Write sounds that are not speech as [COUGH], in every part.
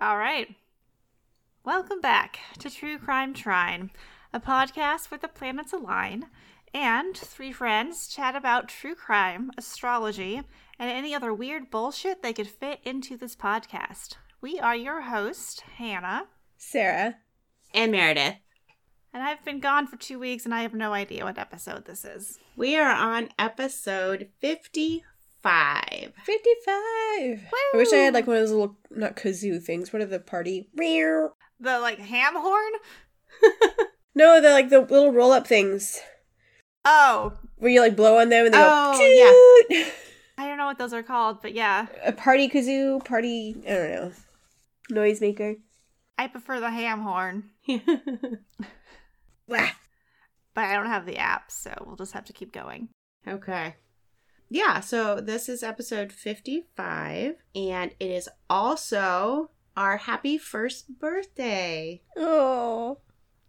All right. Welcome back to True Crime Trine, a podcast where the planets align and three friends chat about true crime, astrology, and any other weird bullshit they could fit into this podcast. We are your host, Hannah, Sarah. And Meredith. and I've been gone for two weeks and I have no idea what episode this is. We are on episode 55. 55. I wish I had like one of those little, not kazoo things. What are the party? The like ham horn? [LAUGHS] No, they're like the little roll up things Oh, where you like blow on them and they Oh, go, yeah. [LAUGHS] I don't know what those are called, but yeah, A party kazoo, party, I don't know. Noisemaker. I prefer the ham horn, [LAUGHS] but I don't have the app, so we'll just have to keep going. okay. Yeah, so this is episode 55, and it is also our happy first birthday. Oh.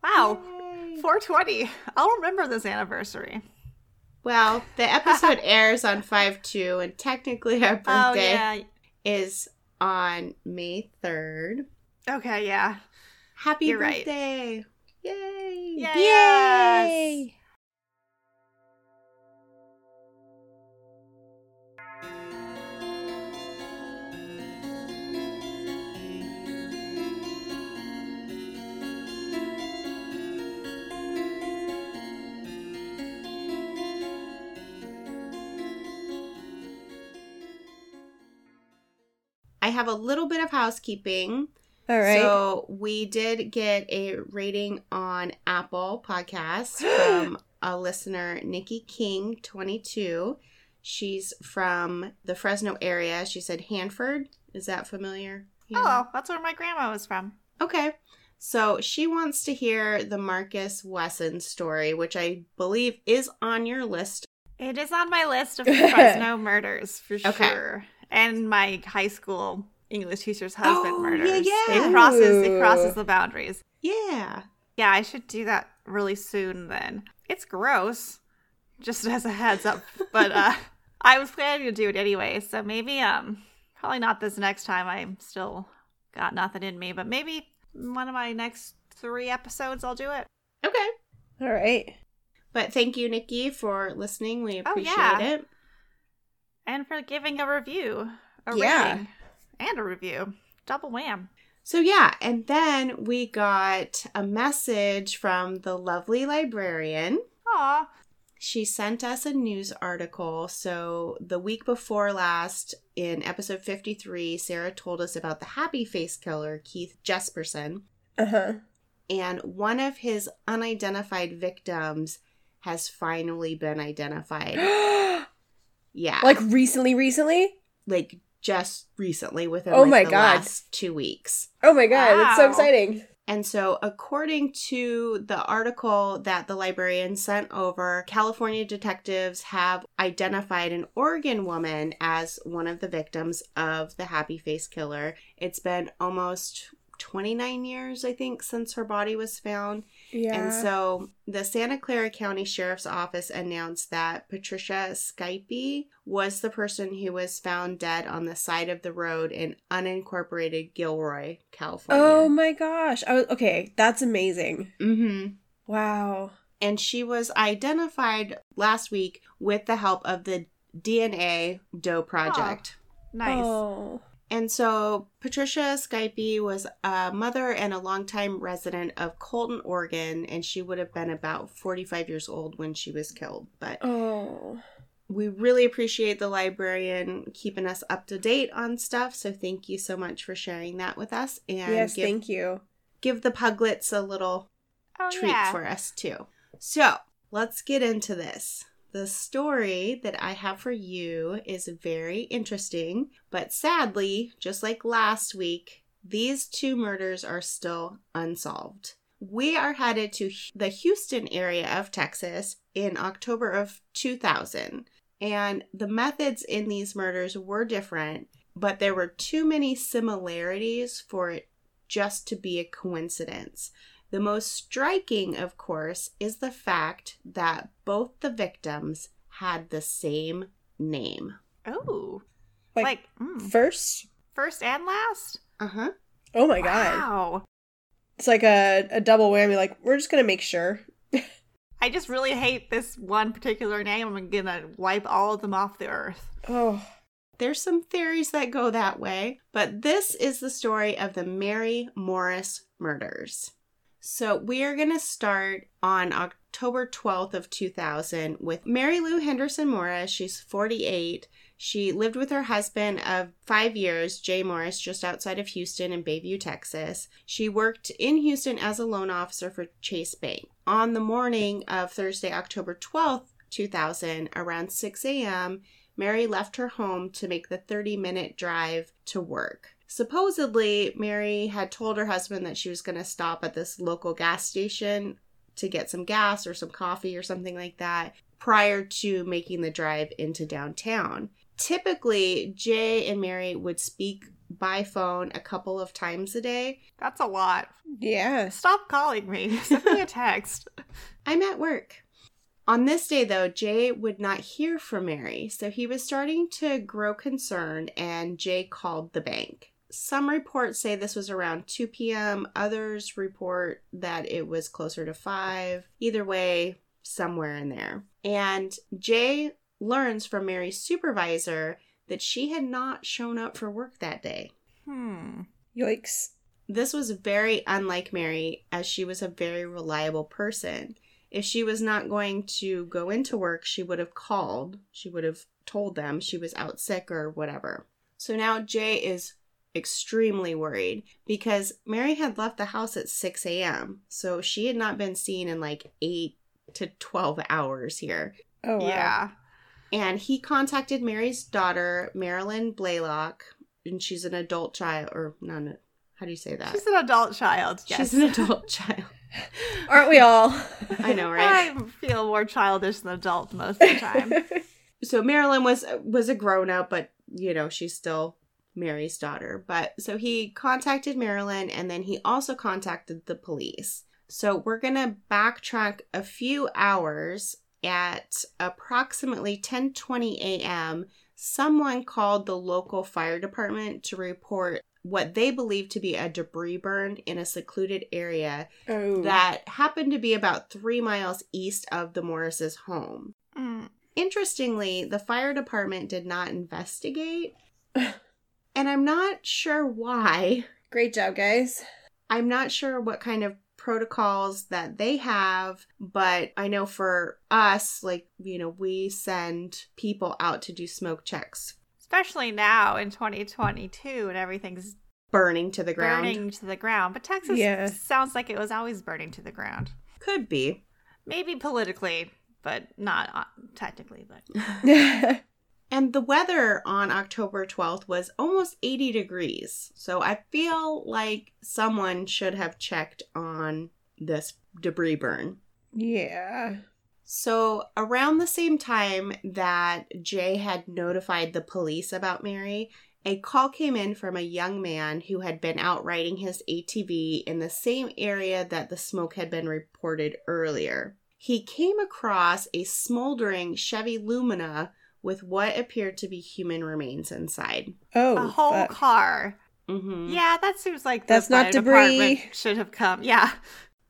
Wow, Yay. 420. I'll remember this anniversary. Well, the [LAUGHS] episode airs on 5 2, and technically our Oh, birthday yeah. is on May 3rd. Okay, yeah. Happy You're right. birthday! Yay! Yeah. Yay! Have a little bit of housekeeping. All right. So we did get a rating on Apple Podcasts [GASPS] from a listener, Nikki King, 22. She's from the Fresno area. She said Hanford. Is that familiar? Oh, that's where my grandma was from. Okay. So she wants to hear the Marcus Wesson story, which I believe is on your list. It is on my list of Fresno [LAUGHS] murders for Okay. sure, and my high school English teacher's husband Oh, yeah, murders. yeah. It crosses. It crosses the boundaries. Yeah. Yeah, I should do that really soon. Then it's gross. Just as a heads up, but uh, [LAUGHS] I was planning to do it anyway, so maybe um, probably not this next time. I'm still got nothing in me, but maybe one of my next three episodes I'll do it. Okay. All right. But thank you, Nikki, for listening. We appreciate Oh, appreciate yeah. it. And for giving a review, a Yeah. rating, and a review. Double wham. So, yeah, and then we got a message from the lovely librarian. Aw. She sent us a news article. So, the week before last, in episode 53, Sarah told us about the happy face killer, Keith Jesperson. Uh huh. And one of his unidentified victims has finally been identified. [GASPS] [GASPS] [GASPS] Yeah. like recently, recently? like just recently within Oh like, my the God. last two weeks. Oh my god, that's so exciting. And so, according to the article that the librarian sent over, California detectives have identified an Oregon woman as one of the victims of the Happy Face Killer. It's been almost 29 years, I think, since her body was found. Yeah. And so the Santa Clara County Sheriff's Office announced that Patricia Skiple was the person who was found dead on the side of the road in unincorporated Gilroy, California. oh my gosh. I was okay, that's amazing. Mm-hmm. Wow. And she was identified last week with the help of the DNA Doe Project. Nice. Oh. And so Patricia Skiple was a mother and a longtime resident of Colton, Oregon, and she would have been about 45 years old when she was killed. But Oh. we really appreciate the librarian keeping us up to date on stuff. So thank you so much for sharing that with us and yes, give, thank you. give the puglets a little oh, treat yeah. for us too. So let's get into this. The story that I have for you is very interesting, but sadly, just like last week, these two murders are still unsolved. We are headed to the Houston area of Texas in October of 2000, and the methods in these murders were different, but there were too many similarities for it just to be a coincidence. The most striking, of course, is the fact that both the victims had the same name. Oh. Like, Like, mm, first? first and last? Uh huh. Oh my god. Wow. It's like a, a double whammy. Like, we're just going to make sure. [LAUGHS] I just really hate this one particular name. I'm gonna wipe all of them off the earth. Oh. There's some theories that go that way, but this is the story of the Mary Morris murders. So we are going to start on October 12th of 2000 with Mary Lou Henderson Morris. She's 48. She lived with her husband of five years, Jay Morris, just outside of Houston in Bayview, Texas. She worked in Houston as a loan officer for Chase Bank. On the morning of Thursday, October 12th, 2000, around 6 a.m., Mary left her home to make the 30 minute drive to work. Supposedly, Mary had told her husband that she was going to stop at this local gas station to get some gas or some coffee or something like that prior to making the drive into downtown. Typically, Jay and Mary would speak by phone a couple of times a day. That's a lot. Yeah. Stop calling me. [LAUGHS] Send me a text. [LAUGHS] I'm at work. On this day, though, Jay would not hear from Mary, so he was starting to grow concerned, and Jay called the bank. Some reports say this was around 2 p.m., others report that it was closer to 5. Either way, somewhere in there. And Jay learns from Mary's supervisor that she had not shown up for work that day. Hmm. Yikes. This was very unlike Mary, as she was a very reliable person. If she was not going to go into work, she would have called. She would have told them she was out sick or whatever. So now Jay is extremely worried because Mary had left the house at 6 a.m. So she had not been seen in like 8 to 12 hours here. Oh, wow. Yeah. And he contacted Mary's daughter, Marilyn Blaylock, and she's an adult child, or none. How do you say that? She's an adult child. Yes. She's an adult child. [LAUGHS] Aren't we all? [LAUGHS] I know, right? I feel more childish than adult most of the time. [LAUGHS] so Marilyn was was a grown up, but you know she's still Mary's daughter. But so he contacted Marilyn, and then he also contacted the police. So we're gonna backtrack a few hours. At approximately 10:20 a.m., someone called the local fire department to report what they believed to be a debris burn in a secluded area oh. that happened to be about three miles east of the Morris's home. Mm. Interestingly, the fire department did not investigate, [LAUGHS] and I'm not sure why. Great job, guys. I'm not sure what kind of protocols that they have, but I know for us, like, you know, we send people out to do smoke checks, Especially now in 2022 and everything's burning to the ground. burning to the ground. But Texas Yeah. sounds like it was always burning to the ground. Could be. Maybe politically, but not uh, technically. But [LAUGHS] [LAUGHS] And the weather on October 12th was almost 80 degrees. So I feel like someone should have checked on this debris burn. yeah. So, around the same time that Jay had notified the police about Mary, a call came in from a young man who had been out riding his ATV in the same area that the smoke had been reported earlier. He came across a smoldering Chevy Lumina with what appeared to be human remains inside. Oh, a whole fuck. car. Mm-hmm. Yeah, that seems like the That's not debris. Should have come. Yeah.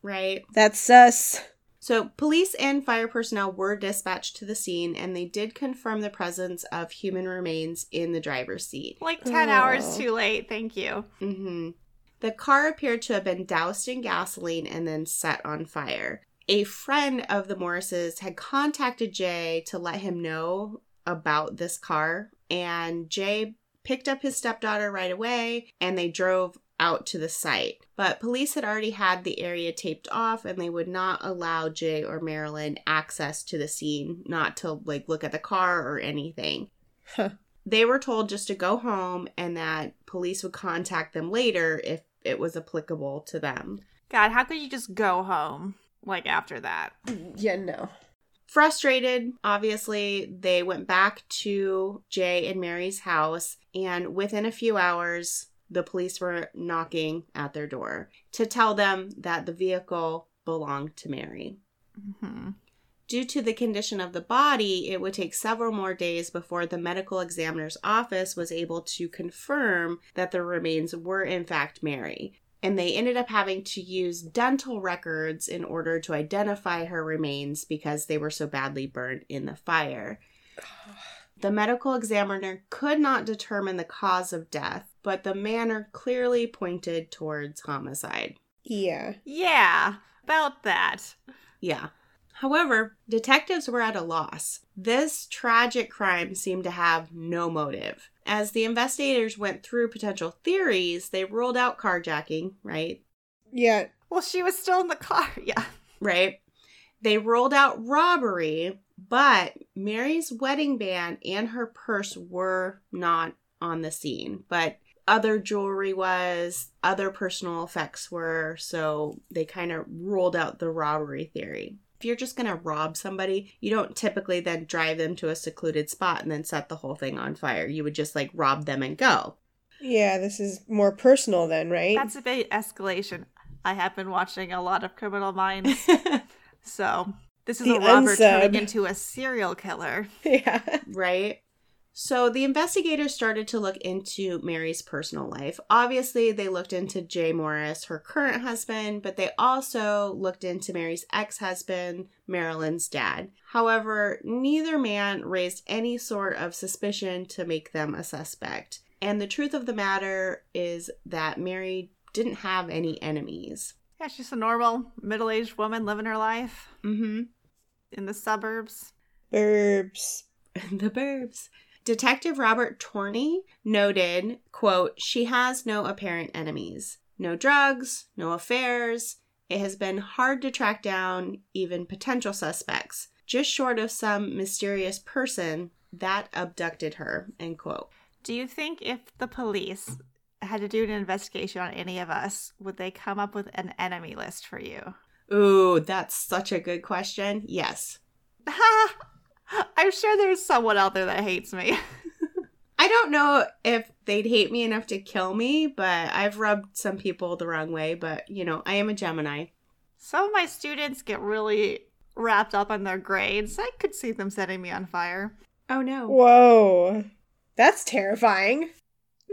Right? That's sus. So, police and fire personnel were dispatched to the scene and they did confirm the presence of human remains in the driver's seat. Like 10 hours Oh. too late. Thank you. hmm The car appeared to have been doused in gasoline and then set on fire. A friend of the Morrises had contacted Jay to let him know about this car, and Jay picked up his stepdaughter right away and they drove out to the site. But police had already had the area taped off and they would not allow Jay or Marilyn access to the scene, not to like look at the car or anything. Huh. They were told just to go home and that police would contact them later if it was applicable to them. God, how could you just go home like after that? Mm, yeah, no. Frustrated, obviously, they went back to Jay and Mary's house, and within a few hours, the police were knocking at their door to tell them that the vehicle belonged to Mary. Mm-hmm. Due to the condition of the body, it would take several more days before the medical examiner's office was able to confirm that the remains were in fact Mary. And they ended up having to use dental records in order to identify her remains because they were so badly burned in the fire. The medical examiner could not determine the cause of death, but the manner clearly pointed towards homicide. Yeah. Yeah, about that. Yeah. However, detectives were at a loss. This tragic crime seemed to have no motive. As the investigators went through potential theories, they ruled out carjacking, right? Yeah. Well, she was still in the car. [LAUGHS] Yeah. Right. They ruled out robbery, but Mary's wedding band and her purse were not on the scene. But other jewelry was, other personal effects were, so they kind of ruled out the robbery theory. If you're just going to rob somebody, you don't typically then drive them to a secluded spot and then set the whole thing on fire. You would just like rob them and go. Yeah, this is more personal then, right? That's a big escalation. I have been watching a lot of Criminal Minds, [LAUGHS] so this is The a robber turning unsub. into a serial killer. [LAUGHS] yeah. [LAUGHS] right? So the investigators started to look into Mary's personal life. Obviously, they looked into Jay Morris, her current husband, but they also looked into Mary's ex husband, Marilyn's dad. However, neither man raised any sort of suspicion to make them a suspect. And the truth of the matter is that Mary didn't have any enemies. Yeah, she's a normal middle aged woman living her life Mm hmm. in the suburbs. Burbs. [LAUGHS] the burbs. Detective Robert Torney noted, quote, she has no apparent enemies. No drugs, no affairs. It has been hard to track down even potential suspects, just short of some mysterious person that abducted her, end quote. Do you think if the police had to do an investigation on any of us, would they come up with an enemy list for you? Ooh, that's such a good question. Yes. [LAUGHS] I'm sure there's someone out there that hates me. [LAUGHS] I don't know if they'd hate me enough to kill me, but I've rubbed some people the wrong way, but you know, I am a Gemini. Some of my students get really wrapped up on their grades. I could see them setting me on fire. Oh no. Whoa. That's terrifying.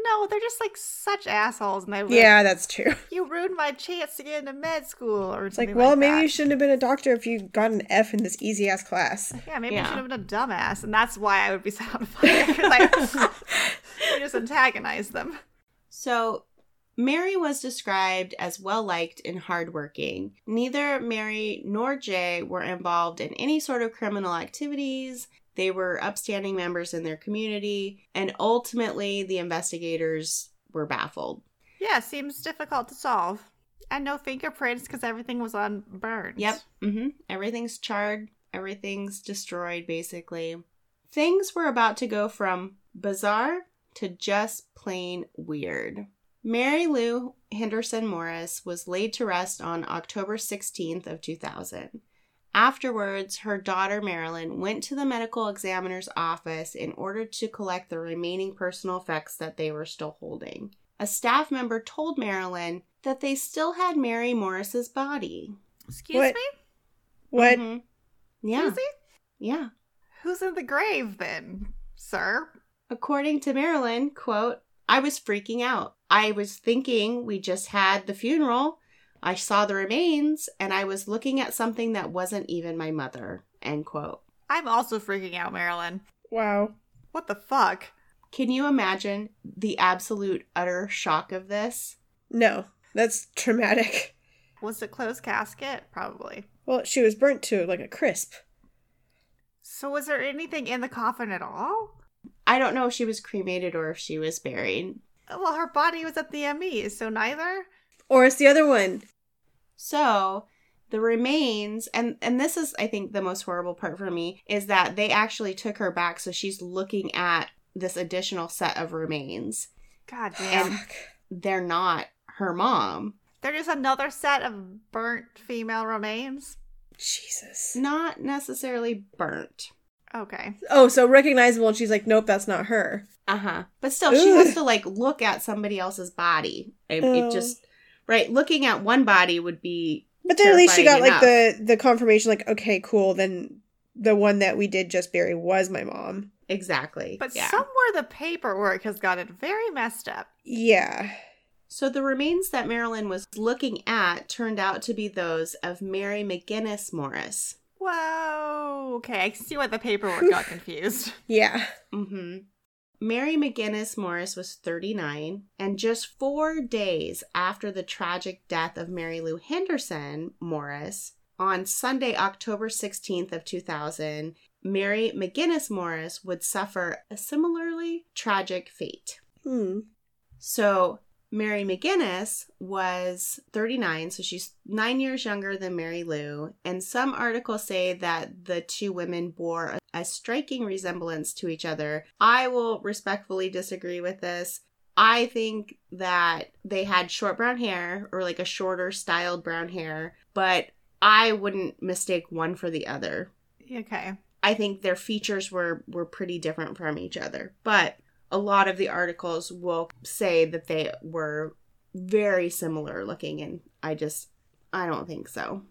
No, they're just like such assholes, and they would, Yeah, that's true. [LAUGHS] you ruined my chance to get into med school, or It's like, well, like maybe that. you shouldn't have been a doctor if you got an F in this easy ass class. Yeah, maybe Yeah. you should have been a dumbass, and that's why I would be [LAUGHS] set on fire because I, [LAUGHS] I just antagonize them. So, Mary was described as well liked and hardworking. Neither Mary nor Jay were involved in any sort of criminal activities. They were upstanding members in their community, and ultimately, the investigators were baffled. Yeah, seems difficult to solve. And no fingerprints because everything was on burns. Yep. hmm Everything's charred. Everything's destroyed, basically. Things were about to go from bizarre to just plain weird. Mary Lou Henderson Morris was laid to rest on October 16th of 2000. Afterwards, her daughter Marilyn went to the medical examiner's office in order to collect the remaining personal effects that they were still holding. A staff member told Marilyn that they still had Mary Morris's body. Excuse What? me? What? Mhm. Yeah. Excuse me? Yeah. Who's in the grave then, sir? According to Marilyn, quote, I was freaking out. I was thinking we just had the funeral. I saw the remains and I was looking at something that wasn't even my mother. End quote. I'm also freaking out, Marilyn. Wow. What the fuck? Can you imagine the absolute utter shock of this? No, that's traumatic. [LAUGHS] Was it closed casket? Probably. Well, she was burnt to like a crisp. So was there anything in the coffin at all? I don't know if she was cremated or if she was buried. Well, her body was at the ME, so neither. Or it's the other one. So the remains and and this is I think the most horrible part for me is that they actually took her back so she's looking at this additional set of remains. God damn. And they're not her mom. They're just another set of burnt female remains. Jesus. Not necessarily burnt. Okay. Oh, so recognizable, and she's like, nope, that's not her. Uh-huh. But still she has to like look at somebody else's body. It, Oh. it just right, looking at one body would be But then at least she got Terrifying like the the confirmation, like, okay, cool. Then the one that we did just bury was my mom. Exactly. But yeah. somewhere the paperwork has got it very messed up. Yeah. So the remains that Marilyn was looking at turned out to be those of Mary McGinnis Morris. Whoa. Okay, I see why the paperwork [LAUGHS] got confused. Yeah. Mm-hmm. Mary McGinnis Morris was 39, and just four days after the tragic death of Mary Lou Henderson Morris, on Sunday, October 16th of 2000, Mary McGinnis Morris would suffer a similarly tragic fate. Hmm. So Mary McGinnis was 39, so she's nine years younger than Mary Lou. And some articles say that the two women bore a, striking resemblance to each other. I will respectfully disagree with this. I think that they had short brown hair or like a shorter styled brown hair, but I wouldn't mistake one for the other. Okay. I think their features were were pretty different from each other. But a lot of the articles will say that they were very similar looking and I just I don't think so.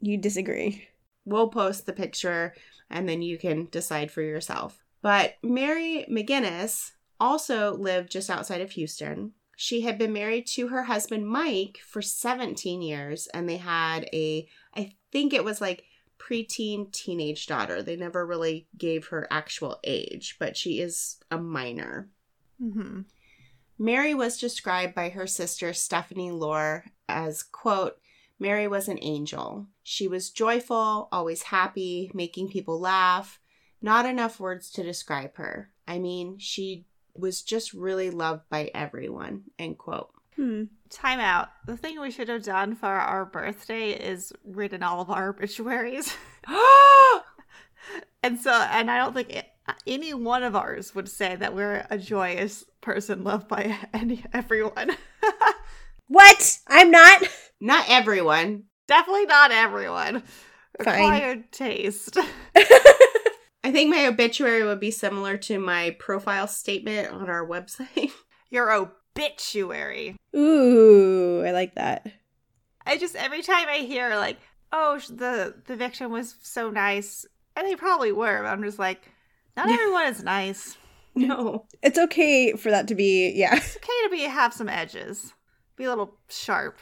You disagree. We'll post the picture and then you can decide for yourself. But Mary McGinnis also lived just outside of Houston. She had been married to her husband Mike for 17 years and they had a I think it was like preteen teenage daughter. They never really gave her actual age, but she is a minor. Mm-hmm. Mary was described by her sister Stephanie Lore as, quote, Mary was an angel. She was joyful, always happy, making people laugh. Not enough words to describe her. I mean, she was just really loved by everyone, end quote. Hmm. Time out. The thing we should have done for our birthday is written all of our obituaries. [LAUGHS] and so, and I don't think it, any one of ours would say that we're a joyous person loved by [LAUGHS] any everyone. [LAUGHS] What? I'm not. Not everyone. Definitely not everyone. Fine. Acquired taste. I think my obituary would be similar to my profile statement on our website. Your obituary. Ooh, I like that. I just every time I hear like, oh, the the victim was so nice, and they probably were. But I'm just like, not everyone is nice. [LAUGHS] no. It's okay for that to be, yeah. It's okay to be have some edges, be a little sharp.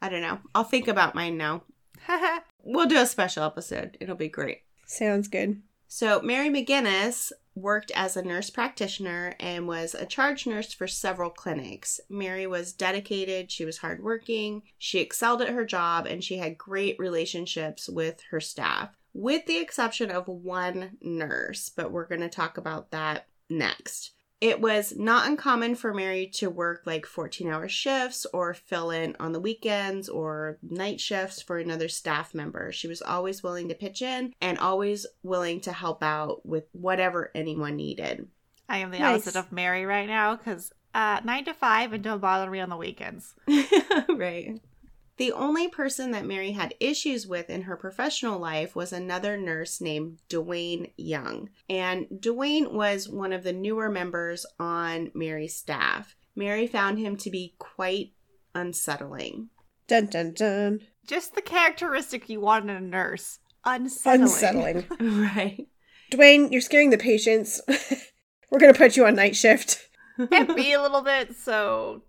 I don't know. I'll think about mine now. [LAUGHS] We'll do a special episode. It'll be great. Sounds good. So, Mary McGinnis worked as a nurse practitioner and was a charge nurse for several clinics. Mary was dedicated, she was hardworking, she excelled at her job, and she had great relationships with her staff, with the exception of one nurse, but we're going to talk about that next. It was not uncommon for Mary to work like 14 hour shifts or fill in on the weekends or night shifts for another staff member. She was always willing to pitch in and always willing to help out with whatever anyone needed. I am the Nice. opposite of Mary right now because uh, nine to five and don't bother me on the weekends. [LAUGHS] right. The only person that Mary had issues with in her professional life was another nurse named Dwayne Young. And Dwayne was one of the newer members on Mary's staff. Mary found him to be quite unsettling. Dun dun dun. Just the characteristic you want in a nurse. Unsettling. Unsettling. [LAUGHS] [LAUGHS] Right. Dwayne, you're scaring the patients. [LAUGHS] We're gonna put you on night shift. Can't be a little bit so.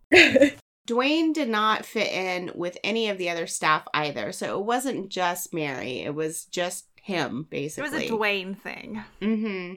Dwayne did not fit in with any of the other staff either. So it wasn't just Mary, it was just him, basically. It was a Dwayne thing. Mm-hmm.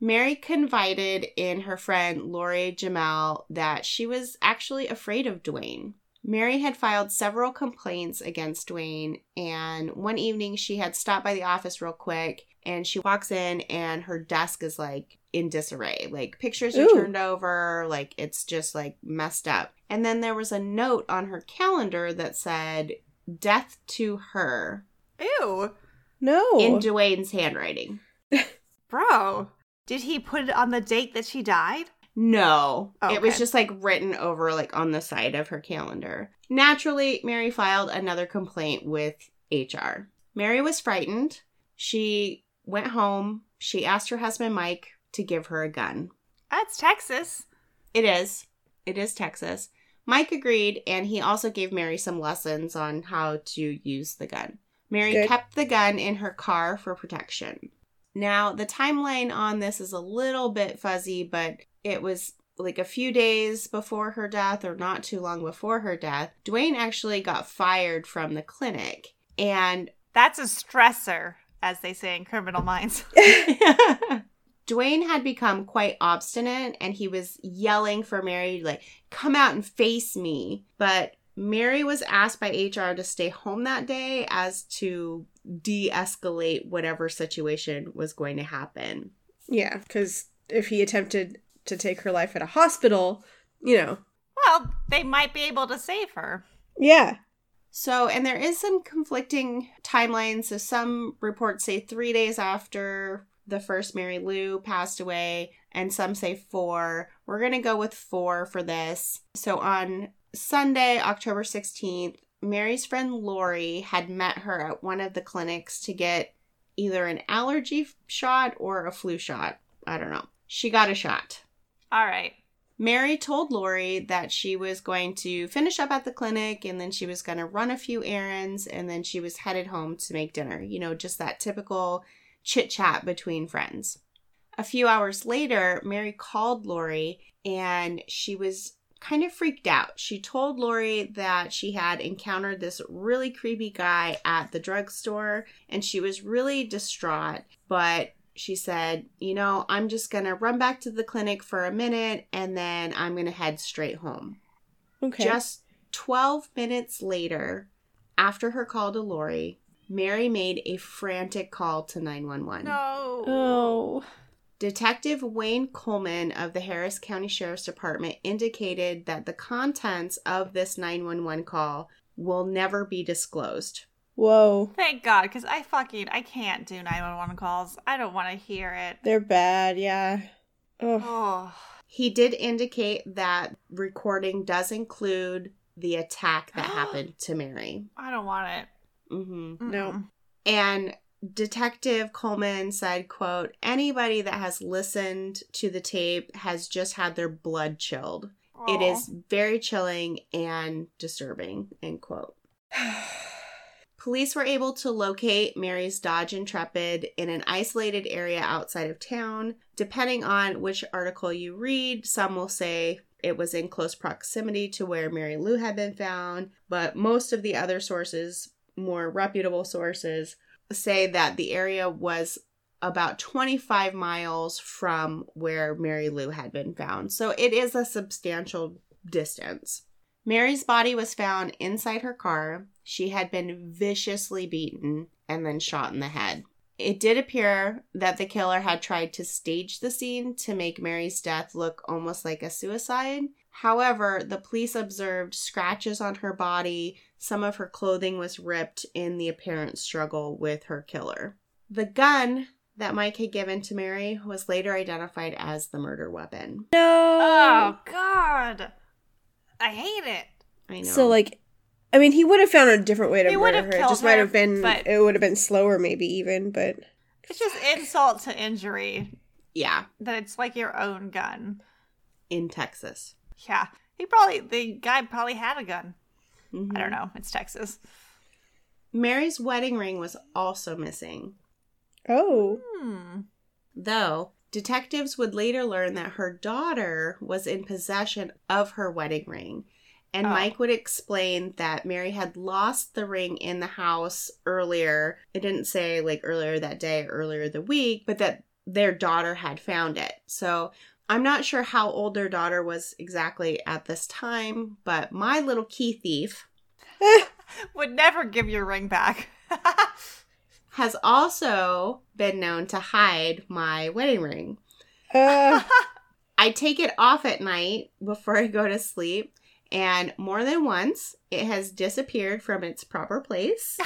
Mary confided in her friend Lori Jamel that she was actually afraid of Dwayne. Mary had filed several complaints against Dwayne, and one evening she had stopped by the office real quick and she walks in and her desk is like in disarray. Like pictures are Ooh. turned over, like it's just like messed up. And then there was a note on her calendar that said, Death to her Ew. No. in Dwayne's handwriting. [LAUGHS] Bro. Did he put it on the date that she died? No. It was just like written over like on the side of her calendar. Naturally, Mary filed another complaint with HR. Mary was frightened. She went home. She asked her husband Mike to give her a gun. That's Texas. It is. It is Texas. Mike agreed and he also gave Mary some lessons on how to use the gun. Mary Good. kept the gun in her car for protection. Now, the timeline on this is a little bit fuzzy, but it was like a few days before her death or not too long before her death. Dwayne actually got fired from the clinic. And That's a stressor, as they say in criminal minds. [LAUGHS] [LAUGHS] [LAUGHS] Dwayne had become quite obstinate and he was yelling for Mary, like, come out and face me. But Mary was asked by HR to stay home that day as to de escalate whatever situation was going to happen. Yeah, because if he attempted to take her life at a hospital, you know. well, they might be able to save her. Yeah. So, and there is some conflicting timelines. So, some reports say three days after the first Mary Lou passed away, and some say four. We're going to go with four for this. So, on Sunday, October 16th, Mary's friend Lori had met her at one of the clinics to get either an allergy shot or a flu shot. I don't know. She got a shot. All right. Mary told Lori that she was going to finish up at the clinic and then she was going to run a few errands and then she was headed home to make dinner. You know, just that typical chit chat between friends. A few hours later, Mary called Lori and she was kind of freaked out. She told Lori that she had encountered this really creepy guy at the drugstore and she was really distraught, but she said, You know, I'm just going to run back to the clinic for a minute and then I'm going to head straight home. Okay. Just 12 minutes later, after her call to Lori, Mary made a frantic call to 911. No. oh. Detective Wayne Coleman of the Harris County Sheriff's Department indicated that the contents of this 911 call will never be disclosed. Whoa. Thank God, because I fucking I can't do 911 calls. I don't want to hear it. They're bad, yeah. Oh. Oh. He did indicate that recording does include the attack that happened to Mary. [GASPS] I don't want it. Hmm No. And Detective Coleman said, quote, anybody that has listened to the tape has just had their blood chilled. It Aw. is very chilling and disturbing, end quote. [SIGHS] Police were able to locate Mary's Dodge Intrepid in an isolated area outside of town. Depending on which article you read, some will say it was in close proximity to where Mary Lou had been found, but most of the other sources, more reputable sources, say that the area was about 25 miles from where Mary Lou had been found. So it is a substantial distance. Mary's body was found inside her car. She had been viciously beaten and then shot in the head. It did appear that the killer had tried to stage the scene to make Mary's death look almost like a suicide. However, the police observed scratches on her body. Some of her clothing was ripped in the apparent struggle with her killer. The gun that Mike had given to Mary was later identified as the murder weapon. No. Oh God. I hate it. I know. So like I mean he would have found a different way to He murder her. It killed just might have been but- it would have been slower maybe even, but It's just insult to injury yeah, that it's like your own gun. in Texas. Yeah. He probably the guy probably had a gun. Mhm. I don't know. It's Texas. Mary's wedding ring was also missing. oh. Hmm. Though detectives would later learn that her daughter was in possession of her wedding ring. And Oh. Mike would explain that Mary had lost the ring in the house earlier. It didn't say like earlier that day or earlier the week, but that their daughter had found it. So I'm not sure how old their daughter was exactly at this time, but my little key thief [LAUGHS] Would never give your ring back. [LAUGHS] has also been known to hide my wedding ring. Uh, [LAUGHS] I take it off at night before I go to sleep, and more than once it has disappeared from its proper place,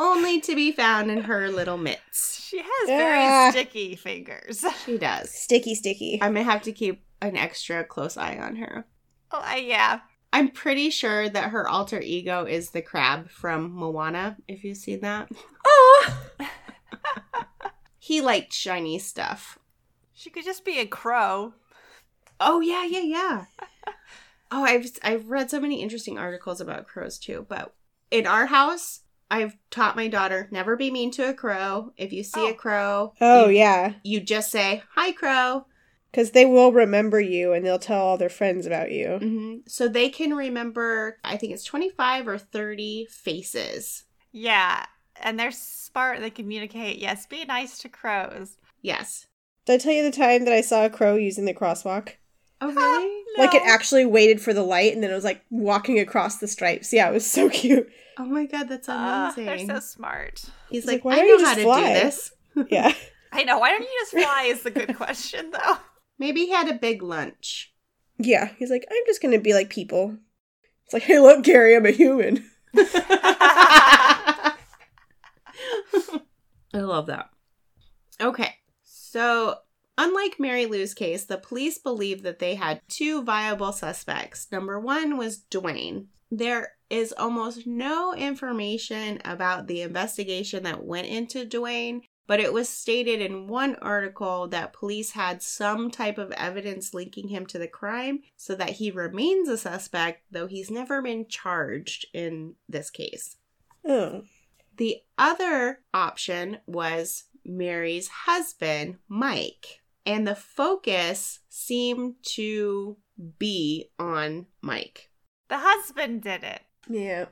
only to be found in her little mitts. she has very sticky fingers. [LAUGHS] She does. sticky sticky. I'm gonna have to keep an extra close eye on her. Oh, I, yeah. I'm pretty sure that her alter ego is the crab from Moana, if you've seen that. Oh. He liked shiny stuff. She could just be a crow. Oh yeah, yeah, yeah. [LAUGHS] oh, I've I've read so many interesting articles about crows too. But in our house, I've taught my daughter never be mean to a crow. If you see Oh. a crow, Oh, you, yeah. you just say, Hi, crow. Because they will remember you and they'll tell all their friends about you. hmm So they can remember, I think it's 25 or 30 faces. Yeah, and they're smart. They communicate. Yes, be nice to crows. Yes. Did I tell you the time that I saw a crow using the crosswalk? Oh, [LAUGHS] really? Like it actually waited for the light and then it was like walking across the stripes. Yeah, it was so [LAUGHS] cute. Oh my God, that's amazing. they're so smart. He's It's like, like, why I don't know you how just to fly?" do this. [LAUGHS] Yeah. I know. Why don't you just fly? Is the good question though. Maybe he had a big lunch. Yeah. He's like, I'm just going to be like people. It's like, hey, look, Gary, I'm a human. [LAUGHS] I love that. Okay, so unlike Mary Lou's case, the police believe that they had two viable suspects. Number one was Dwayne. There is almost no information about the investigation that went into Dwayne, but it was stated in one article that police had some type of evidence linking him to the crime so that he remains a suspect, though he's never been charged in this case. Oh. The other option was Mary's husband, Mike. And the focus seemed to be on Mike. The husband did it. Yeah.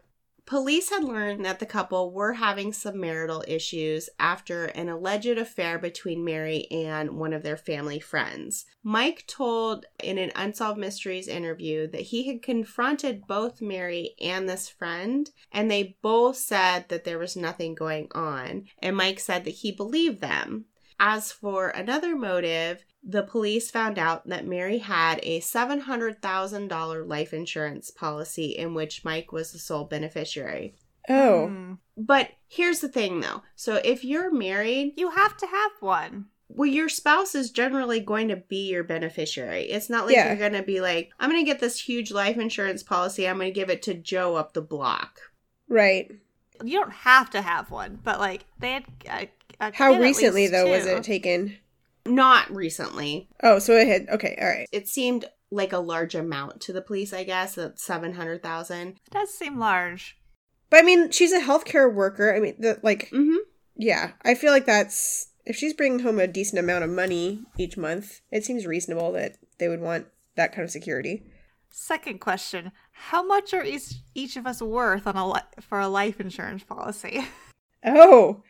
Police had learned that the couple were having some marital issues after an alleged affair between Mary and one of their family friends. Mike told in an Unsolved Mysteries interview that he had confronted both Mary and this friend, and they both said that there was nothing going on. And Mike said that he believed them. As for another motive, the police found out that Mary had a $700,000 life insurance policy in which Mike was the sole beneficiary. Oh. Hmm. But here's the thing though. So if you're married, You have to have one. well, your spouse is generally going to be your beneficiary. It's not like Yeah. you're going to be like, I'm going to get this huge life insurance policy. I'm going to give it to Joe up the block. Right. You don't have to have one, but like they had. A, a How recently, least, though, was it taken? Not recently. Oh, so it had. Okay, all right. It seemed like a large amount to the police, I guess, that 700,000. It does seem large. But I mean, she's a healthcare worker. I mean, the, like, Mhm. yeah, I feel like that's. If she's bringing home a decent amount of money each month, it seems reasonable that they would want that kind of security. Second question: How much are each each of us worth on a li- for a life insurance policy? [LAUGHS] Oh,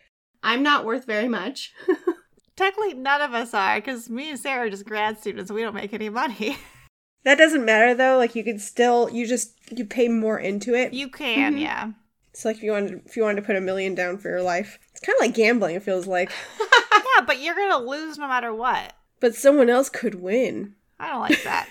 I'm not worth very much. [LAUGHS] Technically, none of us are because me and Sarah are just grad students. We don't make any money. [LAUGHS] that doesn't matter though. Like, you could still, you just, you pay more into it. you can, Mhm. yeah. It's like if you wanted, if you wanted to put a million down for your life, it's kind of like gambling. It feels like, [LAUGHS] Yeah, but you're gonna lose no matter what. but someone else could win. I don't like that.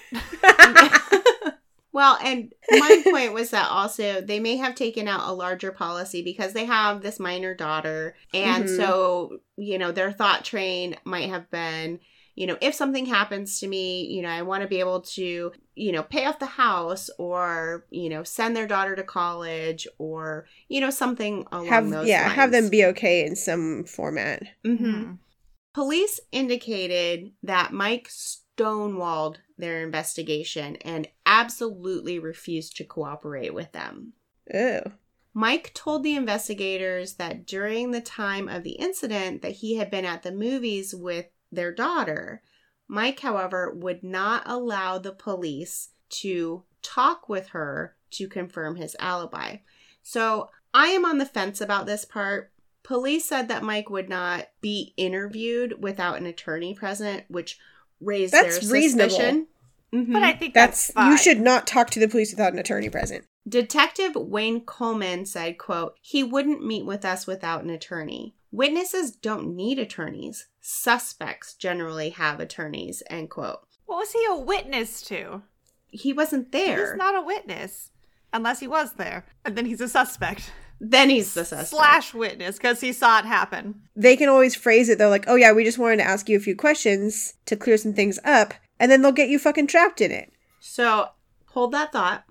Well, and my point was that also they may have taken out a larger policy because they have this minor daughter. And Mhm. so, you know, their thought train might have been, you know, if something happens to me, you know, I want to be able to, you know, pay off the house or, you know, send their daughter to college or, you know, something along have those yeah, lines. have them be okay in some format. hmm Police indicated that Mike stonewalled their investigation and absolutely refused to cooperate with them. Oh, Mike told the investigators that during the time of the incident that he had been at the movies with their daughter. Mike, however, would not allow the police to talk with her to confirm his alibi. So, I am on the fence about this part. Police said that Mike would not be interviewed without an attorney present, which raised That's their reasonable. suspicion. Mhm. But I think that's, that's fine. you should not talk to the police without an attorney present. Detective Wayne Coleman said, quote, he wouldn't meet with us without an attorney. Witnesses don't need attorneys. Suspects generally have attorneys, end quote. What was he a witness to? He wasn't there. He's not a witness unless he was there, and then he's a suspect then he's the suspect. slash witness because he saw it happen. They can always phrase it though, like, "Oh yeah, we just wanted to ask you a few questions to clear some things up," and then they'll get you fucking trapped in it. So hold that thought.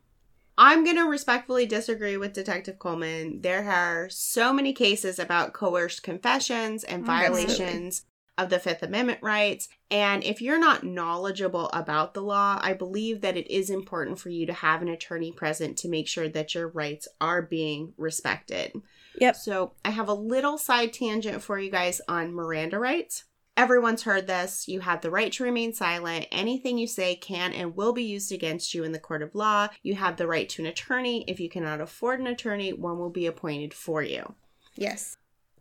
I'm going to respectfully disagree with Detective Coleman. There are so many cases about coerced confessions and Mm, violations of the Fifth Amendment rights. And if you're not knowledgeable about the law, I believe that it is important for you to have an attorney present to make sure that your rights are being respected. Yep. So I have a little side tangent for you guys on Miranda rights. Everyone's heard this. You have the right to remain silent. Anything you say can and will be used against you in the court of law. You have the right to an attorney. If you cannot afford an attorney, one will be appointed for you. Yes.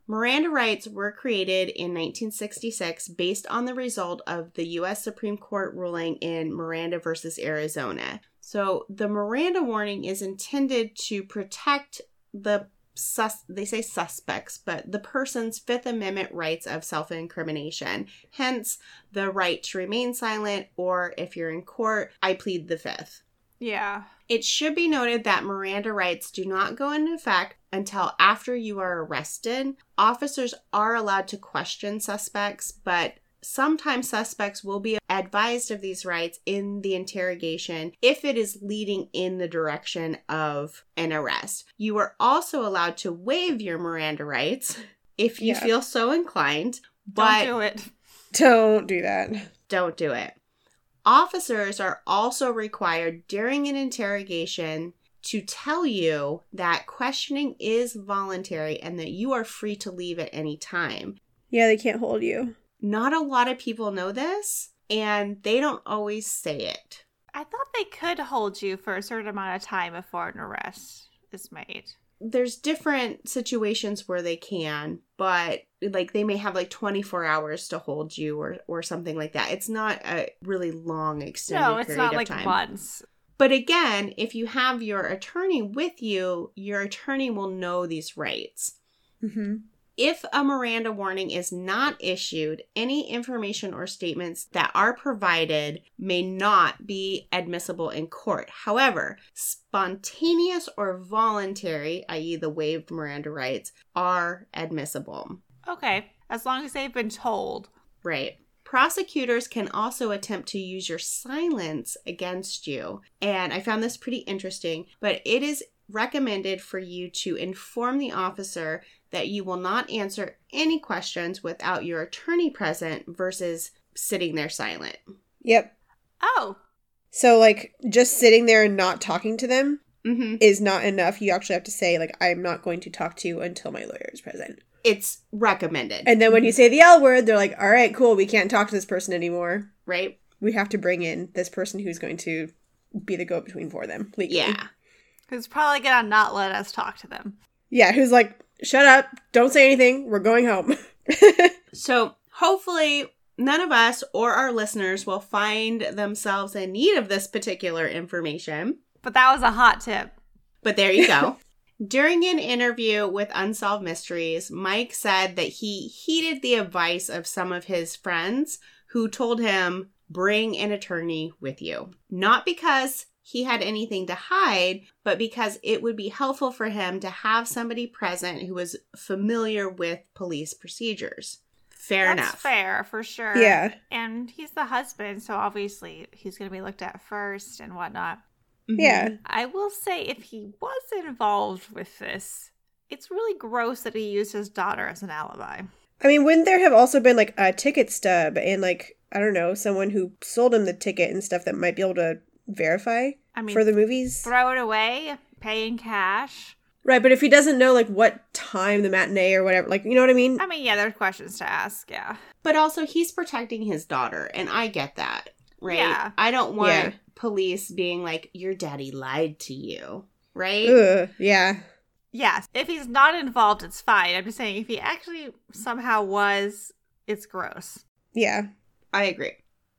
Miranda rights were created in 1966 based on the result of the U.S. Supreme Court ruling in Miranda versus Arizona. So the Miranda warning is intended to protect the sus- they say suspects, but the person's Fifth Amendment rights of self incrimination. Hence, the right to remain silent, or if you're in court, I plead the Fifth. Yeah. It should be noted that Miranda rights do not go into effect until after you are arrested. Officers are allowed to question suspects, but sometimes suspects will be advised of these rights in the interrogation if it is leading in the direction of an arrest. You are also allowed to waive your Miranda rights if you Yeah. feel so inclined, but Don't do it. Don't do that. don't do it. Officers are also required during an interrogation to tell you that questioning is voluntary and that you are free to leave at any time. Yeah, they can't hold you. Not a lot of people know this, and they don't always say it. I thought they could hold you for a certain amount of time before an arrest is made. There's different situations where they can, but like they may have like 24 hours to hold you or or something like that. It's not a really long extended no, it's period not of like time. months. But again, if you have your attorney with you, your attorney will know these rights. Mm-hmm. If a Miranda warning is not issued, any information or statements that are provided may not be admissible in court. However, spontaneous or voluntary, i.e., the waived Miranda rights, are admissible. Okay, as long as they've been told. Right. Prosecutors can also attempt to use your silence against you. And I found this pretty interesting, but it is recommended for you to inform the officer that you will not answer any questions without your attorney present versus sitting there silent. Yep. Oh, So like just sitting there and not talking to them hmm is not enough. You actually have to say like I'm not going to talk to you until my lawyer is present. It's recommended, And then when you say the L word, they're like, "All right, cool. We can't talk to this person anymore. right? We have to bring in this person who's going to be the go-between for them." Legally. Yeah. who's probably gonna not let us talk to them. Yeah. Who's like, "Shut up! Don't say anything. We're going home." [LAUGHS] So hopefully, none of us or our listeners will find themselves in need of this particular information. But that was a hot tip. But there you go. [LAUGHS] During an interview with Unsolved Mysteries, Mike said that he heeded the advice of some of his friends who told him, bring an attorney with you. Not because he had anything to hide, but because it would be helpful for him to have somebody present who was familiar with police procedures. Fair That's enough. fair for sure. yeah. And he's the husband, so obviously he's gonna be looked at first and whatnot. Yeah. Mm-hmm. I will say if he was involved with this, it's really gross that he used his daughter as an alibi. I mean, wouldn't there have also been like a ticket stub and like I don't know someone who sold him the ticket and stuff that might be able to verify I mean, for the movies? throw it away, pay in cash. Right, but if he doesn't know like what time the matinee or whatever, like you know what I mean? I mean, yeah, there's questions to ask. Yeah. But also, he's protecting his daughter, and I get that, right? Yeah. I don't want Yeah. Police being like, your daddy lied to you, right? Ugh, yeah. Yes. If he's not involved, it's fine. I'm just saying if he actually somehow was, it's gross. Yeah. I agree.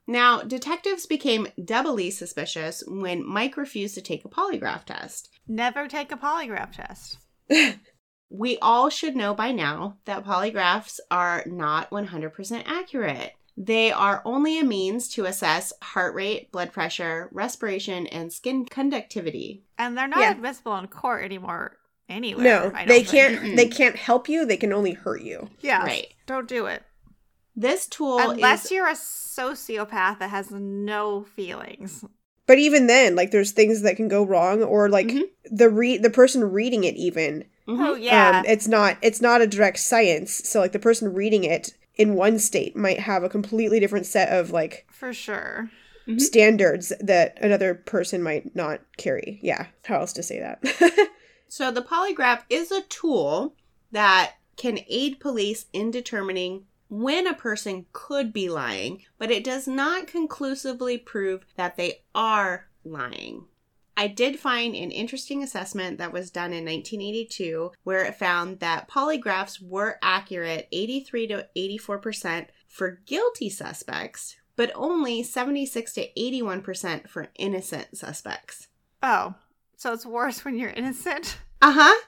Now, detectives became doubly suspicious when Mike refused to take a polygraph test. Never take a polygraph test. [LAUGHS] We all should know by now that polygraphs are not 100% accurate. They are only a means to assess heart rate, blood pressure, respiration, and skin conductivity. And they're not Yeah. admissible in court anymore anywhere. No, I don't they think. can't. They can't help you. They can only hurt you. Yeah. Right. Don't do it. This tool Unless is you're a sociopath that has no feelings. But even then, like there's things that can go wrong, or like Mhm. the re the person reading it even. Mhm. Oh yeah. Um, it's not it's not a direct science. So like the person reading it in one state might have a completely different set of like For sure. Mhm. standards that another person might not carry. Yeah. How else to say that? [LAUGHS] So the polygraph is a tool that can aid police in determining when a person could be lying, but it does not conclusively prove that they are lying. I did find an interesting assessment that was done in 1982 where it found that polygraphs were accurate 83 to 84% for guilty suspects, but only 76 to 81% for innocent suspects. Oh, so it's worse when you're innocent? [LAUGHS] Uh-huh.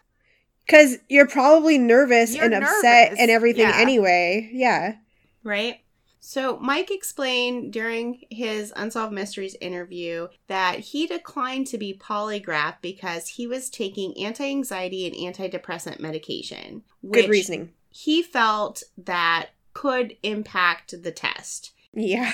Because you're probably nervous You're and upset nervous, and everything yeah. anyway. Yeah. right? So, Mike explained during his Unsolved Mysteries interview that he declined to be polygraphed because he was taking anti anxiety and antidepressant medication. Good reasoning. He felt that could impact the test. Yeah.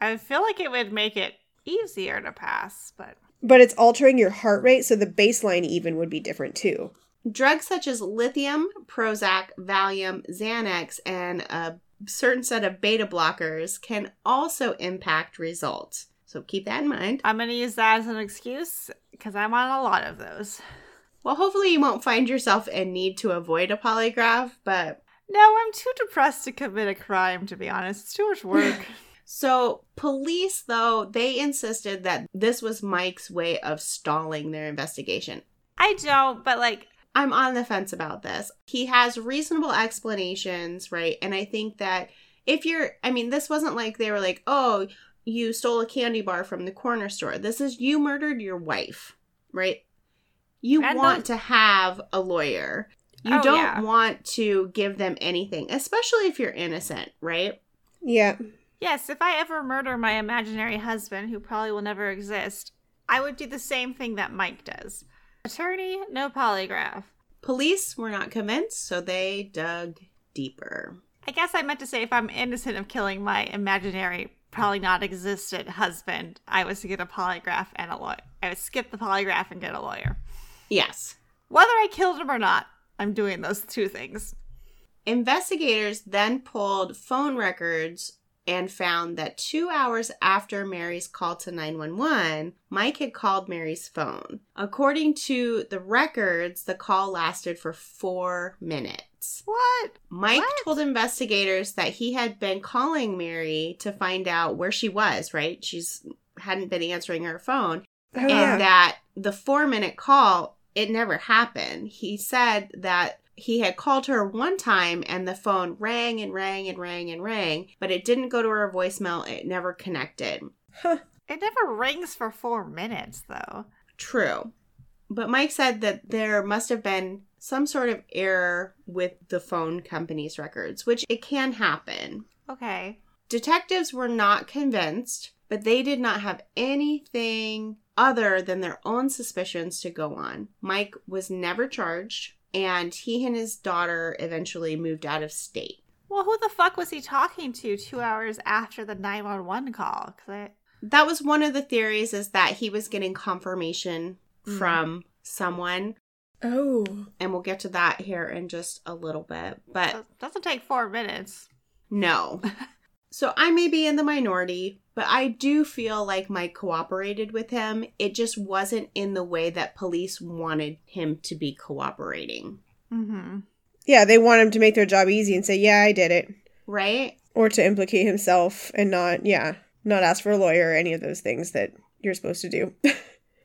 I feel like it would make it easier to pass, but But it's altering your heart rate, so the baseline even would be different too. Drugs such as lithium, Prozac, Valium, Xanax, and a certain set of beta blockers can also impact results. So, keep that in mind. I'm going to use that as an excuse because I'm on a lot of those. Well, hopefully you won't find yourself in need to avoid a polygraph, but No, I'm too depressed to commit a crime, to be honest. It's too much work. [LAUGHS] so police though, they insisted that this was Mike's way of stalling their investigation. I don't, but like, I'm on the fence about this. He has reasonable explanations, right? And I think that if you're I mean, this wasn't like they were like, "Oh, you stole a candy bar from the corner store." This is you murdered your wife, right? You And want the- to have a lawyer. You Oh, don't yeah. want to give them anything, especially if you're innocent, right? Yeah. yes, if I ever murder my imaginary husband, who probably will never exist, I would do the same thing that Mike does. Attorney, no polygraph. Police were not convinced, so they dug deeper. I guess I meant to say if I'm innocent of killing my imaginary, probably not existent husband, I was to get a polygraph and a lawyer. I would skip the polygraph and get a lawyer. Yes. Whether I killed him or not, I'm doing those two things. Investigators then pulled phone records and found that two hours after Mary's call to 911, Mike had called Mary's phone. According to the records, the call lasted for four minutes. What? Mike What? told investigators that he had been calling Mary to find out where she was, right? She's hadn't been answering her phone Oh, and yeah. that the four minute call it never happened he said that he had called her one time and the phone rang and rang and rang and rang but it didn't go to her voicemail it never connected Huh. It never rings for four minutes, though. true but mike said that there must have been some sort of error with the phone company's records which it can happen Okay. Detectives were not convinced, but they did not have anything other than their own suspicions to go on. Mike was never charged, and he and his daughter eventually moved out of state. Well, who the fuck was he talking to two hours after the 911 call? Because I. That was one of the theories is that he was getting confirmation Mm. from someone, Oh. and we'll get to that here in just a little bit. But It doesn't take four minutes. No. [LAUGHS] so I may be in the minority, but I do feel like Mike cooperated with him. It just wasn't in the way that police wanted him to be cooperating. Mm-hmm. Yeah, they want him to make their job easy and say, "Yeah, I did it," Right? or to implicate himself and not, yeah, not ask for a lawyer or any of those things that you're supposed to do. [LAUGHS]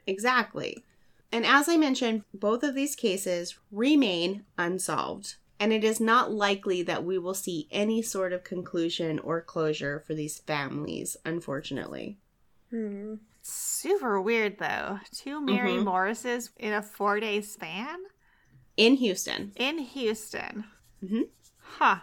Exactly. And as I mentioned, both of these cases remain unsolved. And it is not likely that we will see any sort of conclusion or closure for these families, unfortunately. Hmm. Super weird, though. Two Mary Mhm. Morrises in a four day span In Houston. in Houston. Mhm. Huh.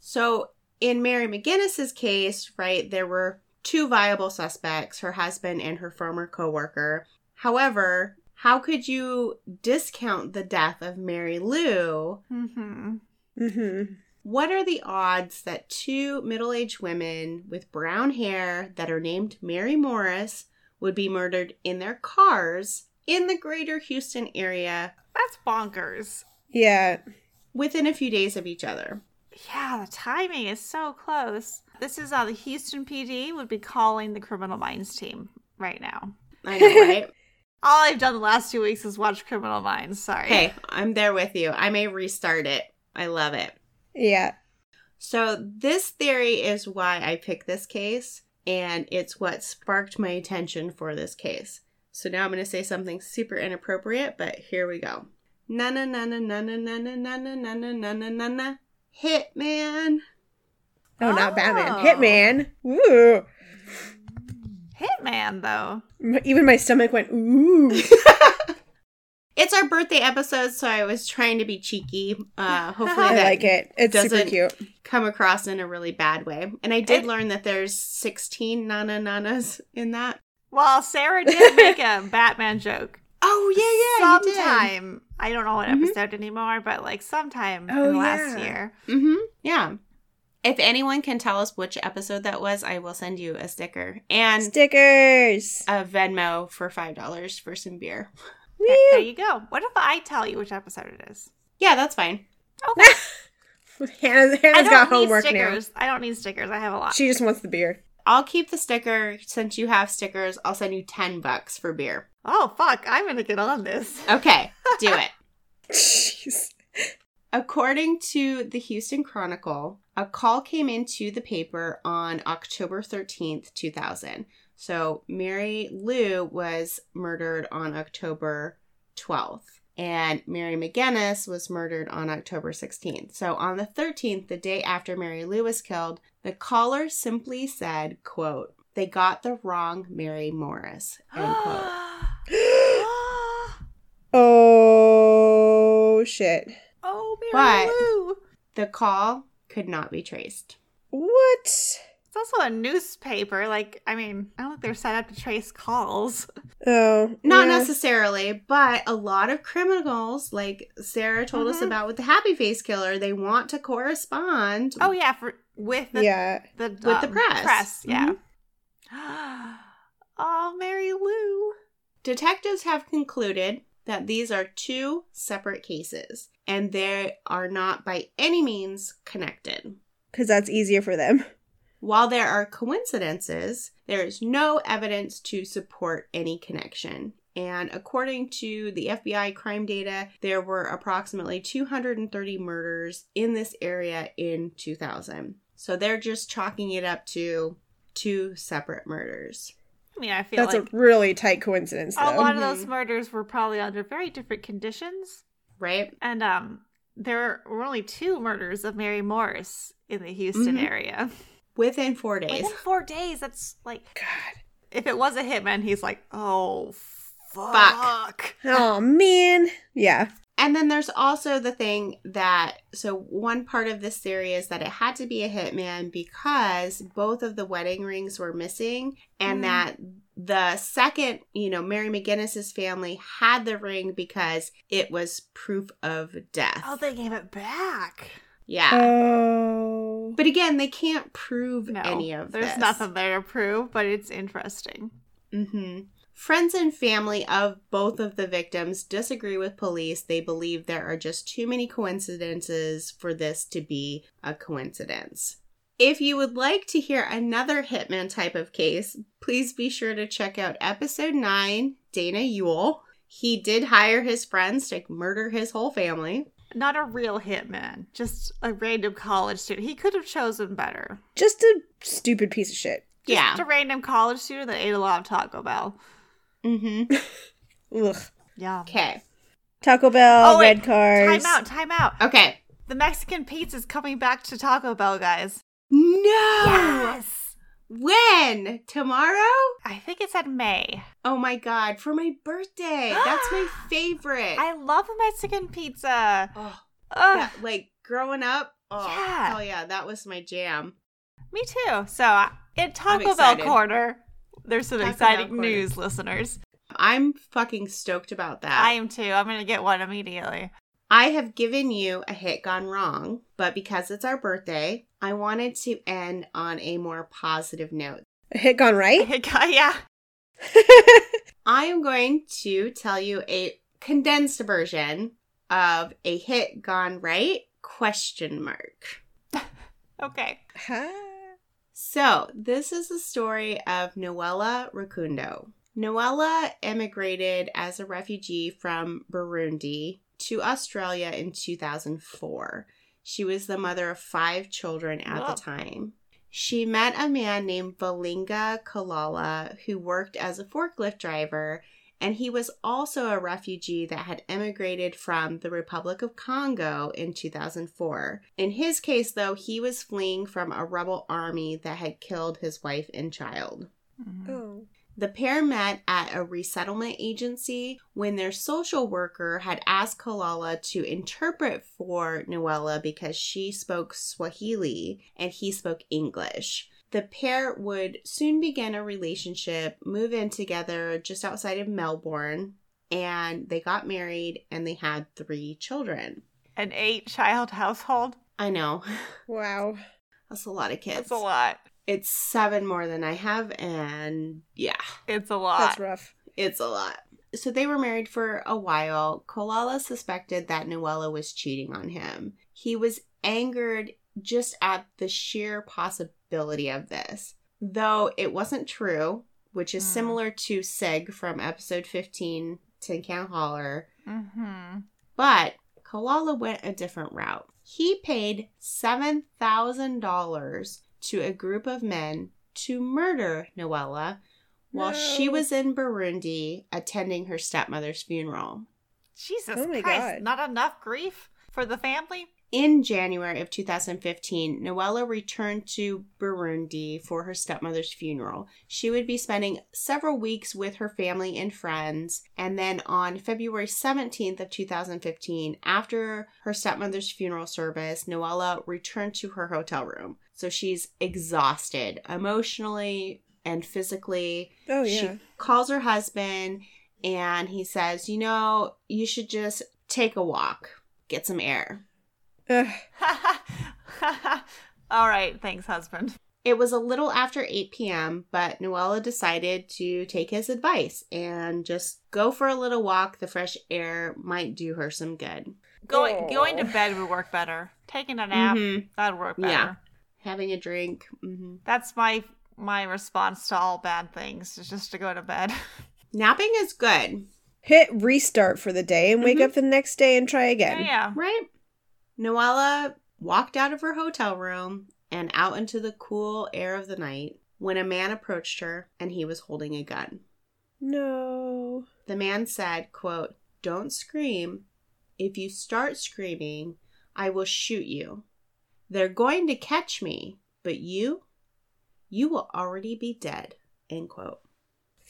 So in Mary McGinnis's case, right, there were two viable suspects, her husband and her former coworker. However, how could you discount the death of Mary Lou? Mm-hmm. Mm-hmm. What are the odds that two middle-aged women with brown hair that are named Mary Morris would be murdered in their cars in the greater Houston area That's bonkers. Yeah. within a few days of each other? Yeah, the timing is so close. This is how the Houston PD would be calling the Criminal Minds team right now. I know, right? [LAUGHS] All I've done the last two weeks is watch Criminal Minds. Sorry. hey, I'm there with you. I may restart it. I love it. Yeah. So, this theory is why I picked this case, and it's what sparked my attention for this case. So, now I'm going to say something super inappropriate, but here we go. Na na na na na na na na na na na na na na na na Hitman. Oh, not Batman. Oh. Hitman. Ooh. Hitman, though. Even my stomach went, ooh. [LAUGHS] It's our birthday episode, so I was trying to be cheeky. Uh, hopefully, [LAUGHS] I that like it. It's super doesn't- cute. come across in a really bad way. And I did It- learn that there's 16 Nana Nanas in that. Well, Sarah did make a [LAUGHS] Batman joke. Oh, yeah, yeah, you did. sometime. I don't know what Mhm. episode anymore, but like sometime Oh, in last yeah. year. Mm-hmm. Yeah. If anyone can tell us which episode that was, I will send you a sticker and Stickers. a Venmo for $5 for some beer. There, there you go. What if I tell you which episode it is? Yeah, that's fine. Okay. [LAUGHS] Hannah's, I Hannah's got homework now. stickers. I don't need stickers. I have a lot. She just wants the beer. I'll keep the sticker since you have stickers. I'll send you 10 bucks for beer. oh fuck! I'm gonna get on this. Okay, do it. [LAUGHS] Jeez. According to the Houston Chronicle, a call came into the paper on October 13th, 2000. So Mary Lou was murdered on October 12th, and Mary McGinnis was murdered on October 16th. So on the 13th, the day after Mary Lou was killed, the caller simply said, quote, they got the wrong Mary Morris, end quote. [GASPS] oh, shit. oh, Mary But- Lou. The call could not be traced. What? It's also a newspaper. Like, I mean, I don't think they're set up to trace calls. [LAUGHS] Oh. Not yeah. necessarily, but a lot of criminals, like Sarah told us Mhm. about with the Happy Face Killer, they want to correspond. Oh yeah, for with the Yeah. the With the um, press. Press, yeah. Mhm. [GASPS] oh, Mary Lou. Detectives have concluded that these are two separate cases and they are not by any means connected. Because that's easier for them. While there are coincidences, there is no evidence to support any connection. And according to the FBI crime data, there were approximately 230 murders in this area in 2000. So they're just chalking it up to two separate murders. I mean, I feel That's like a really tight coincidence, though. a lot of Mhm. those murders were probably under very different conditions, Right? and um, there were only two murders of Mary Morris in the Houston Mhm. area [LAUGHS] Within four days. within four days. That's like, God. if it was a hitman, he's like, oh fuck. Oh, man. Yeah. And then there's also the thing that so one part of this theory is that it had to be a hitman because both of the wedding rings were missing and Mm. that the second, you know, Mary McGinnis's family had the ring because it was proof of death. Oh, they gave it back. yeah. Oh. but again, they can't prove No, any of there's this. nothing there to prove, but it's interesting. Mm hmm Friends and family of both of the victims disagree with police. They believe there are just too many coincidences for this to be a coincidence. If you would like to hear another Hitman type of case, please be sure to check out episode 9 Dana Ewell. He did hire his friends to murder his whole family. Not a real hitman, just a random college student. He could have chosen better. Just a stupid piece of shit. Just yeah. a random college student that ate a lot of Taco Bell. Mm-hmm. Ugh. Yeah. Okay. Taco Bell, Oh, wait. red cars. Time out, time out. Okay. The Mexican pizza's coming back to Taco Bell, guys. No! Yes. When? Tomorrow? I think it said May. Oh my god, for my birthday. [GASPS] That's my favorite. I love my Mexican pizza. oh, that, like growing up. Oh, Yeah. hell yeah, that was my jam. me too. So, uh, in Taco Bell. Corner, there's some Taco exciting Bell Corner. news, listeners. I'm fucking stoked about that. I am too. I'm going to get one immediately. I have given you a hit gone wrong, but because it's our birthday, I wanted to end on a more positive note. A hit gone right? Hit yeah. [LAUGHS] I am going to tell you a condensed version of a hit gone right question mark. [LAUGHS] Okay. Huh? So, this is the story of Noella Rukundo. Noella emigrated as a refugee from Burundi to Australia in 2004. She was the mother of five children at Wow. the time. She met a man named Balenga Kalala who worked as a forklift driver, and he was also a refugee that had emigrated from the Republic of Congo in 2004. In his case, though, he was fleeing from a rebel army that had killed his wife and child. Mhm. Oh. The pair met at a resettlement agency when their social worker had asked Kalala to interpret for Noella because she spoke Swahili and he spoke English. The pair would soon begin a relationship, move in together just outside of Melbourne, and they got married and they had three children. An eight child household? I know, Wow. that's a lot of kids. That's a lot. It's seven more than I have, and yeah. It's a lot. That's rough. It's a lot. So they were married for a while. Kalala suspected that Noella was cheating on him. He was angered just at the sheer possibility of this. Though it wasn't true, which is Hmm. similar to Sig from episode 15, Tin Can Holler. Mm-hmm. But Kalala went a different route. He paid $7,000 to a group of men to murder Noella while she was in Burundi attending her stepmother's funeral. Jesus Oh Christ. God. Not enough grief for the family? In January of 2015, Noella returned to Burundi for her stepmother's funeral. She would be spending several weeks with her family and friends, and then on February 17th of 2015, after her stepmother's funeral service, Noella returned to her hotel room. So she's exhausted emotionally and physically. Oh yeah. She calls her husband and he says, "You know, you should just take a walk, get some air." Ugh. [LAUGHS] All right. Thanks, husband. It was a little after 8 p.m., but Noella decided to take his advice and just go for a little walk. The fresh air might do her some good. Going Aw. going to bed would work better. Taking a nap, Mhm. that'd work better. Yeah. Having a drink. hmm That's my my response to all bad things is just to go to bed. [LAUGHS] Napping is good, Hit restart for the day and wake Mhm. up the next day and try yeah, again. yeah. right? Noella walked out of her hotel room and out into the cool air of the night when a man approached her and he was holding a gun. No. The man said, quote, Don't scream. If you start screaming, I will shoot you. They're going to catch me, but you, you will already be dead. End quote.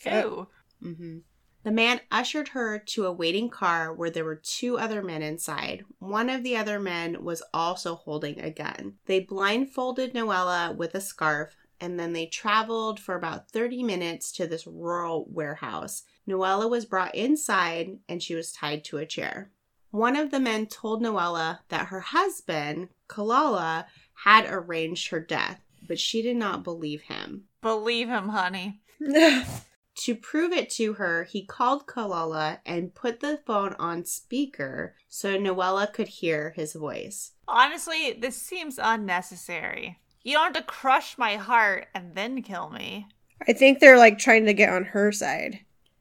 Ew. hmm The man ushered her to a waiting car where there were two other men inside. One of the other men was also holding a gun. They blindfolded Noella with a scarf and then they traveled for about 30 minutes to this rural warehouse. Noella was brought inside and she was tied to a chair. One of the men told Noella that her husband, Kalala, had arranged her death, but she did not believe him. Believe him, honey. [LAUGHS] To prove it to her, he called Kalala and put the phone on speaker so Noella could hear his voice. Honestly, this seems unnecessary. You don't have to crush my heart and then kill me. I think they're like trying to get on her side,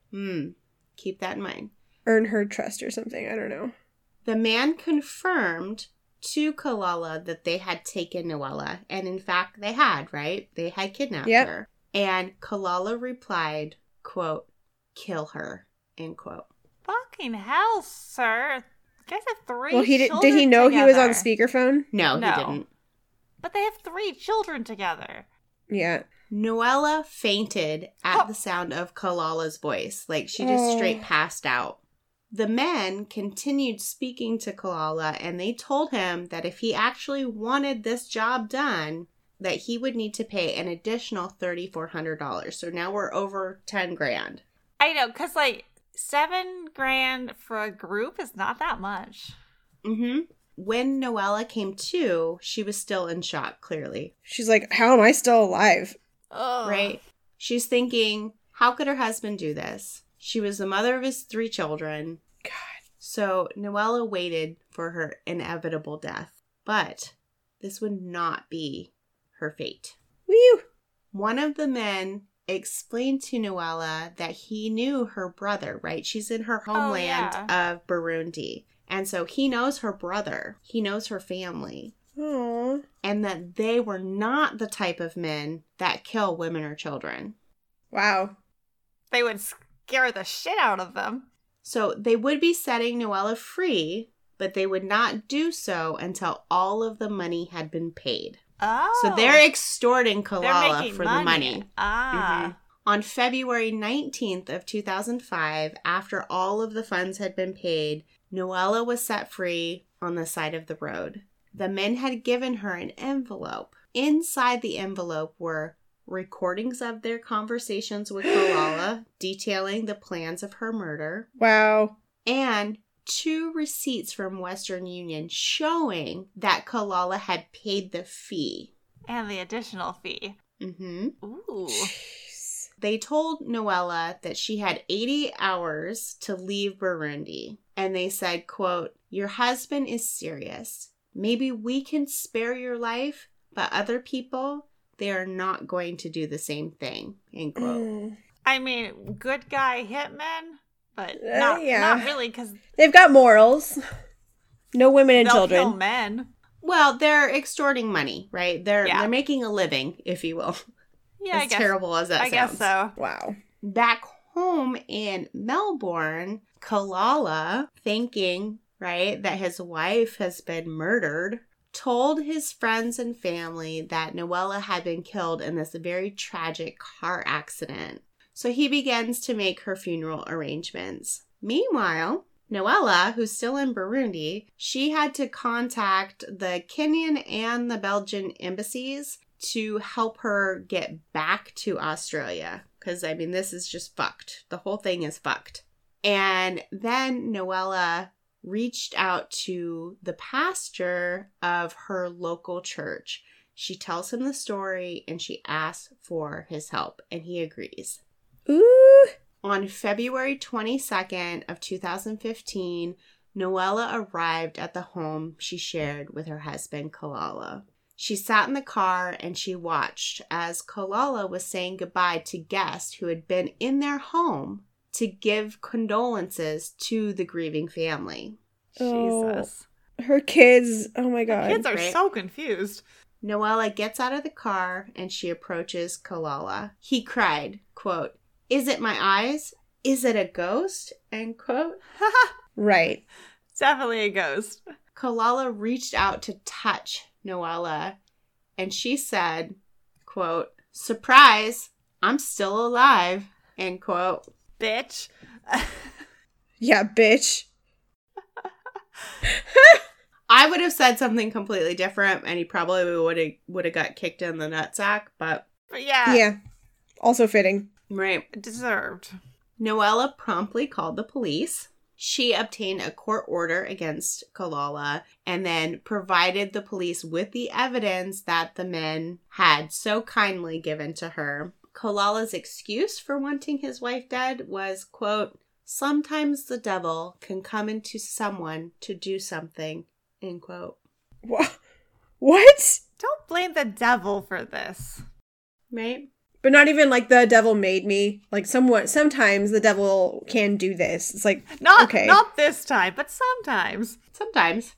Hmm, keep that in mind. earn her trust or something. I don't know. The man confirmed to Kalala that they had taken Noella, and in fact they had, right? They had kidnapped Yep. her. And Kalala replied, quote, kill her, end quote. Fucking hell, sir. You guys have three well, he did. Did he children know he was on speakerphone? No, No. he didn't. But they have three children together. Yeah. Noella fainted at Oh. the sound of Kalala's voice. Like she just oh. straight Oh. passed out. The men continued speaking to Kalala and they told him that if he actually wanted this job done, that he would need to pay an additional $3,400. So now we're over 10 grand. I know, because, like, seven grand for a group is not that much. Mm-hmm. When Noella came to, she was still in shock, clearly. She's like, how am I still alive? Ugh. right? She's thinking, how could her husband do this? She was the mother of his three children. God. So Noella waited for her inevitable death. But this would not be her fate. Whew. One of the men explained to Noella that he knew her brother, right? She's in her oh, homeland of Burundi. And so he knows her brother, he knows her family, Aw. and that they were not the type of men that kill women or children. Wow. They would scare the shit out of them. So they would be setting Noella free, but they would not do so until all of the money had been paid. Oh. So they're extorting They're Kalala making for the money. Ah. Mhm. On February 19th of 2005, after all of the funds had been paid, Noella was set free on the side of the road. The men had given her an envelope. Inside the envelope were recordings of their conversations with Kalala [GASPS] detailing the plans of her murder Wow. and two receipts from Western Union showing that Kalala had paid the fee. And the additional fee. hmm Ooh. Jeez. They told Noella that she had 80 hours to leave Burundi. And they said, quote, Your husband is serious. Maybe we can spare your life, but other people, they are not going to do the same thing. End quote. Mm. I mean, good guy hitmen, but Uh, not, yeah. not really because They've got morals. No women and children. kill men. Well, they're extorting money, right? They're Yeah. they're making a living, if you will. Yeah, I as guess. terrible as that I sounds. guess so. Wow. back home in Melbourne, Kalala, thinking, right, that his wife has been murdered, told his friends and family that Noella had been killed in this very tragic car accident. So he begins to make her funeral arrangements. Meanwhile, Noella, who's still in Burundi, she had to contact the Kenyan and the Belgian embassies to help her get back to Australia. Because, I mean, this is just fucked. The whole thing is fucked. And then Noella reached out to the pastor of her local church. She tells him the story and she asks for his help, and he agrees. Ooh. On February 22nd of 2015, Noella arrived at the home she shared with her husband Kalala. She sat in the car and she watched as Kalala was saying goodbye to guests who had been in their home to give condolences to the grieving family. Oh. Jesus. Her kids. Oh my god. Her Kids are right? so confused. Noella gets out of the car and she approaches Kalala. He cried, quote, Is it my eyes? Is it a ghost? End quote. [LAUGHS] Right. Definitely a ghost. Kalala reached out to touch Noella and she said, quote, Surprise, I'm still alive, end quote. Bitch. [LAUGHS] Yeah, bitch. [LAUGHS] I would have said something completely different and he probably would have would have got kicked in the nutsack, but But yeah, Yeah. Also fitting. Right. deserved. Noella promptly called the police. She obtained a court order against Kalala and then provided the police with the evidence that the men had so kindly given to her. Kalala's excuse for wanting his wife dead was, quote, Sometimes the devil can come into someone to do something, end quote. What? What? Don't blame the devil for this. Right? But not even like the devil made me. Like somewhat sometimes the devil can do this. It's like Not Okay. not this time, but sometimes. Sometimes.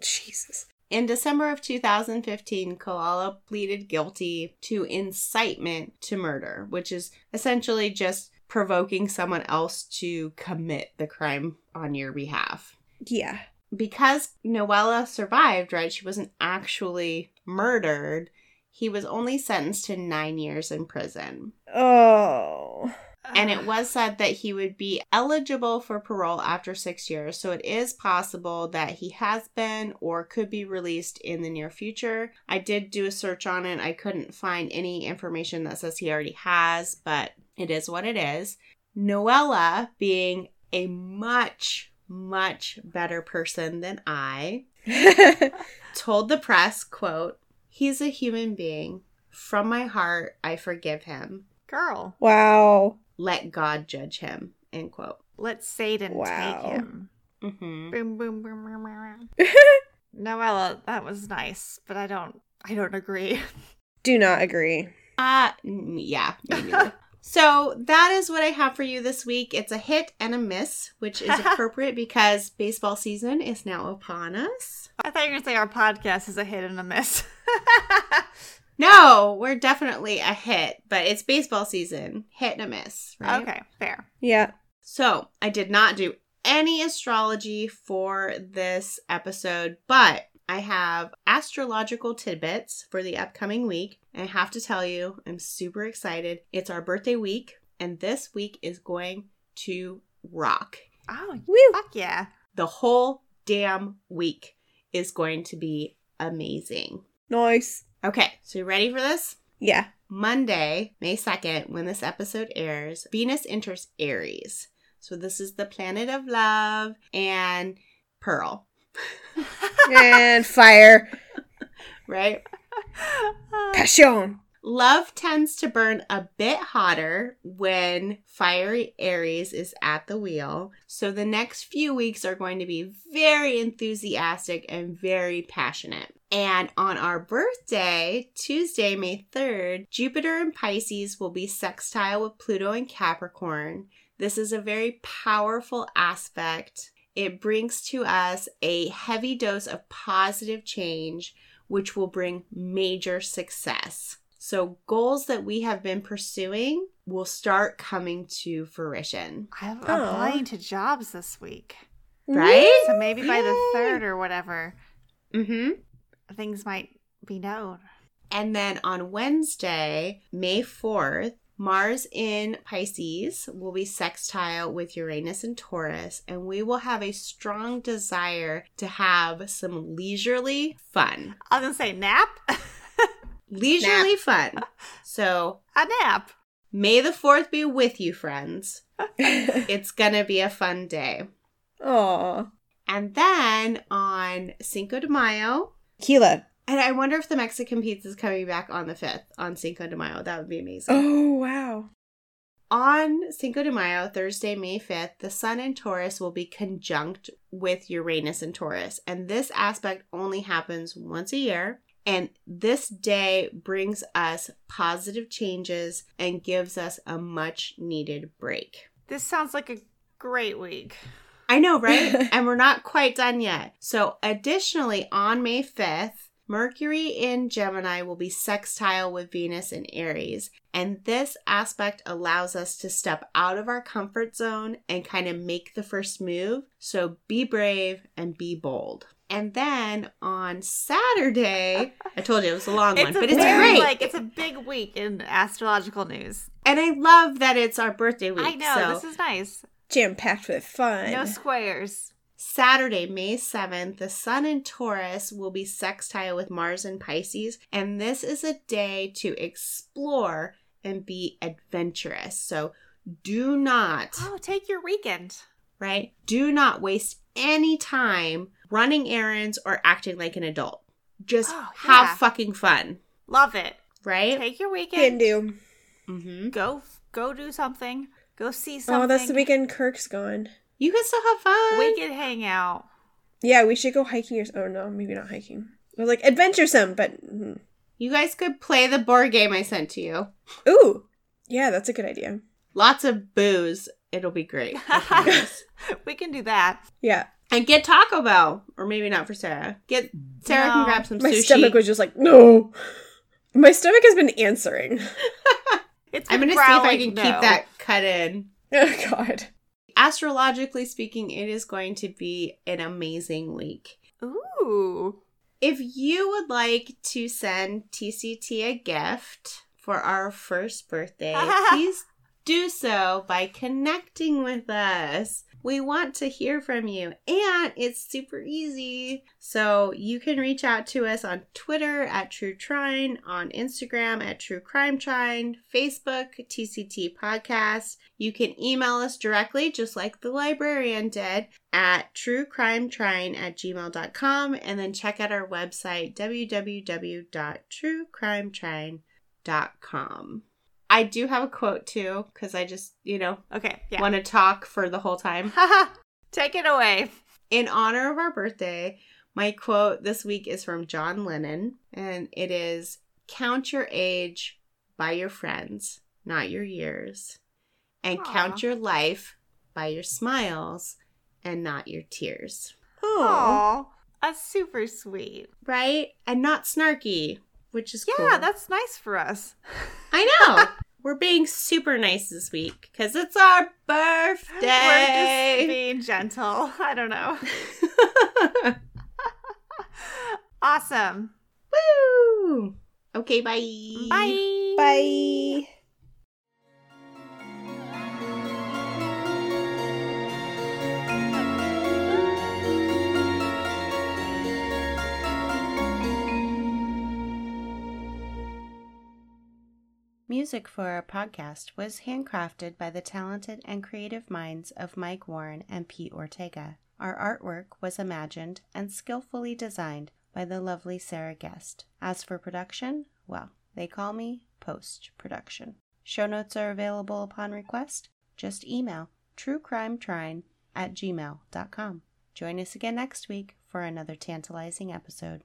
Jesus. In December of 2015, Kalala pleaded guilty to incitement to murder, which is essentially just provoking someone else to commit the crime on your behalf. Yeah. Because Noella survived, right? She wasn't actually murdered. He was only sentenced to nine years in prison. Oh. And it was said that he would be eligible for parole after six years. So it is possible that he has been or could be released in the near future. I did do a search on it. I couldn't find any information that says he already has, but it is what it is. Noella, being a much, much better person than I, [LAUGHS] told the press, quote, He's a human being. From my heart, I forgive him. Girl, wow. Let God judge him. End quote. let Satan Wow. take him. Mm-hmm. Boom, boom, boom, boom, boom. [LAUGHS] Noella, that was nice, but I don't I don't agree. Do not agree. Uh, mm, yeah. Me neither. so that is what I have for you this week. It's a hit and a miss, which is [LAUGHS] appropriate because baseball season is now upon us. I thought you were gonna say our podcast is a hit and a miss. [LAUGHS] No, we're definitely a hit, but it's baseball season. Hit and a miss, right? okay, fair. Yeah. So I did not do any astrology for this episode, but I have astrological tidbits for the upcoming week. And I have to tell you, I'm super excited. It's our birthday week, and this week is going to rock. Oh, Woo. fuck yeah. The whole damn week is going to be amazing. Nice. Okay, so you ready for this? Yeah. Monday, May 2nd, when this episode airs, Venus enters Aries. So this is the planet of love and Pearl, [LAUGHS] and fire. right? Passion. Love tends to burn a bit hotter when fiery Aries is at the wheel. So the next few weeks are going to be very enthusiastic and very passionate. And on our birthday, Tuesday, May 3rd, Jupiter in Pisces will be sextile with Pluto in Capricorn. This is a very powerful aspect. It brings to us a heavy dose of positive change, which will bring major success. So, goals that we have been pursuing will start coming to fruition, I'm Aw. applying to jobs this week. right? So maybe by the third or whatever, Mm-hmm. things might be known. And then on Wednesday, May 4th, Mars in Pisces will be sextile with Uranus and Taurus, and we will have a strong desire to have some leisurely fun. I was gonna say nap. [LAUGHS] Leisurely fun. So, a nap. May the 4th be with you, friends. [LAUGHS] It's gonna be a fun day. Aw. And then on Cinco de Mayo, Keela. And I wonder if the Mexican pizza is coming back on the 5th on Cinco de Mayo. That would be amazing. Oh, wow. On Cinco de Mayo, Thursday, May 5th, the Sun in Taurus will be conjunct with Uranus in Taurus. And this aspect only happens once a year. And this day brings us positive changes and gives us a much needed break. This sounds like a great week. I know, right? [LAUGHS] and we're not quite done yet. So, additionally, on May 5th, Mercury in Gemini will be sextile with Venus in Aries. And this aspect allows us to step out of our comfort zone and kind of make the first move. So, be brave and be bold. And then on Saturday, I told you it was a long [LAUGHS] one, a but it's very, great. like it's a big week in astrological news. and I love that it's our birthday week. I know so this is nice. Jam packed with fun. No squares. Saturday, May 7th, the Sun in Taurus will be sextile with Mars in Pisces, and this is a day to explore and be adventurous. So do not, Oh, take your weekend. right? Do not waste any time running errands or acting like an adult. Just Oh, have yeah. fucking fun, Love it. right? Take your weekend. Can weekend. do. hmm Go go do something. Go see something. Oh, that's the weekend Kirk's gone. You can still have fun. We can hang out. Yeah, we should go hiking or oh no, maybe not hiking. Or like adventuresome, but mm. You guys could play the board game I sent to you. ooh, yeah, that's a good idea. Lots of booze. It'll be great. [LAUGHS] We can do that. Yeah, And get Taco Bell, or maybe not for Sarah. Get Sarah can grab some my sushi. stomach was just like no. My stomach has been answering. [LAUGHS] It's I'm gonna see if I can no. keep that cut in. Oh God. Astrologically speaking, it is going to be an amazing week. Ooh. If you would like to send TCT a gift for our first birthday, [LAUGHS] please do so by connecting with us. We want to hear from you, and it's super easy. So you can reach out to us on Twitter at True Trine, on Instagram at True Crime Trine, Facebook TCT Podcast. You can email us directly, just like the librarian did, at truecrimetrine at gmail.com, and then check out our website www.truecrimetrine.com. I do have a quote too, because I just, you know, Okay. Yeah. want to talk for the whole time. [LAUGHS] Take it away. In honor of our birthday, My quote this week is from John Lennon, and it is Count your age by your friends, not your years, and Aw. count your life by your smiles and not your tears. Oh, that's super sweet. Right? And not snarky, which is Yeah, cool. that's nice for us. I know. [LAUGHS] We're being super nice this week because it's our birthday. We're just birthday. being gentle. [LAUGHS] I don't know. [LAUGHS] Awesome. Woo! Okay, bye. Bye. bye. Music for our podcast was handcrafted by the talented and creative minds of Mike Warren and Pete Ortega. Our artwork was imagined and skillfully designed by the lovely Sarah Guest. As for production, well, they call me post production. Show notes are available upon request. Just email truecrimetrine at gmail.com. Join us again next week for another tantalizing episode.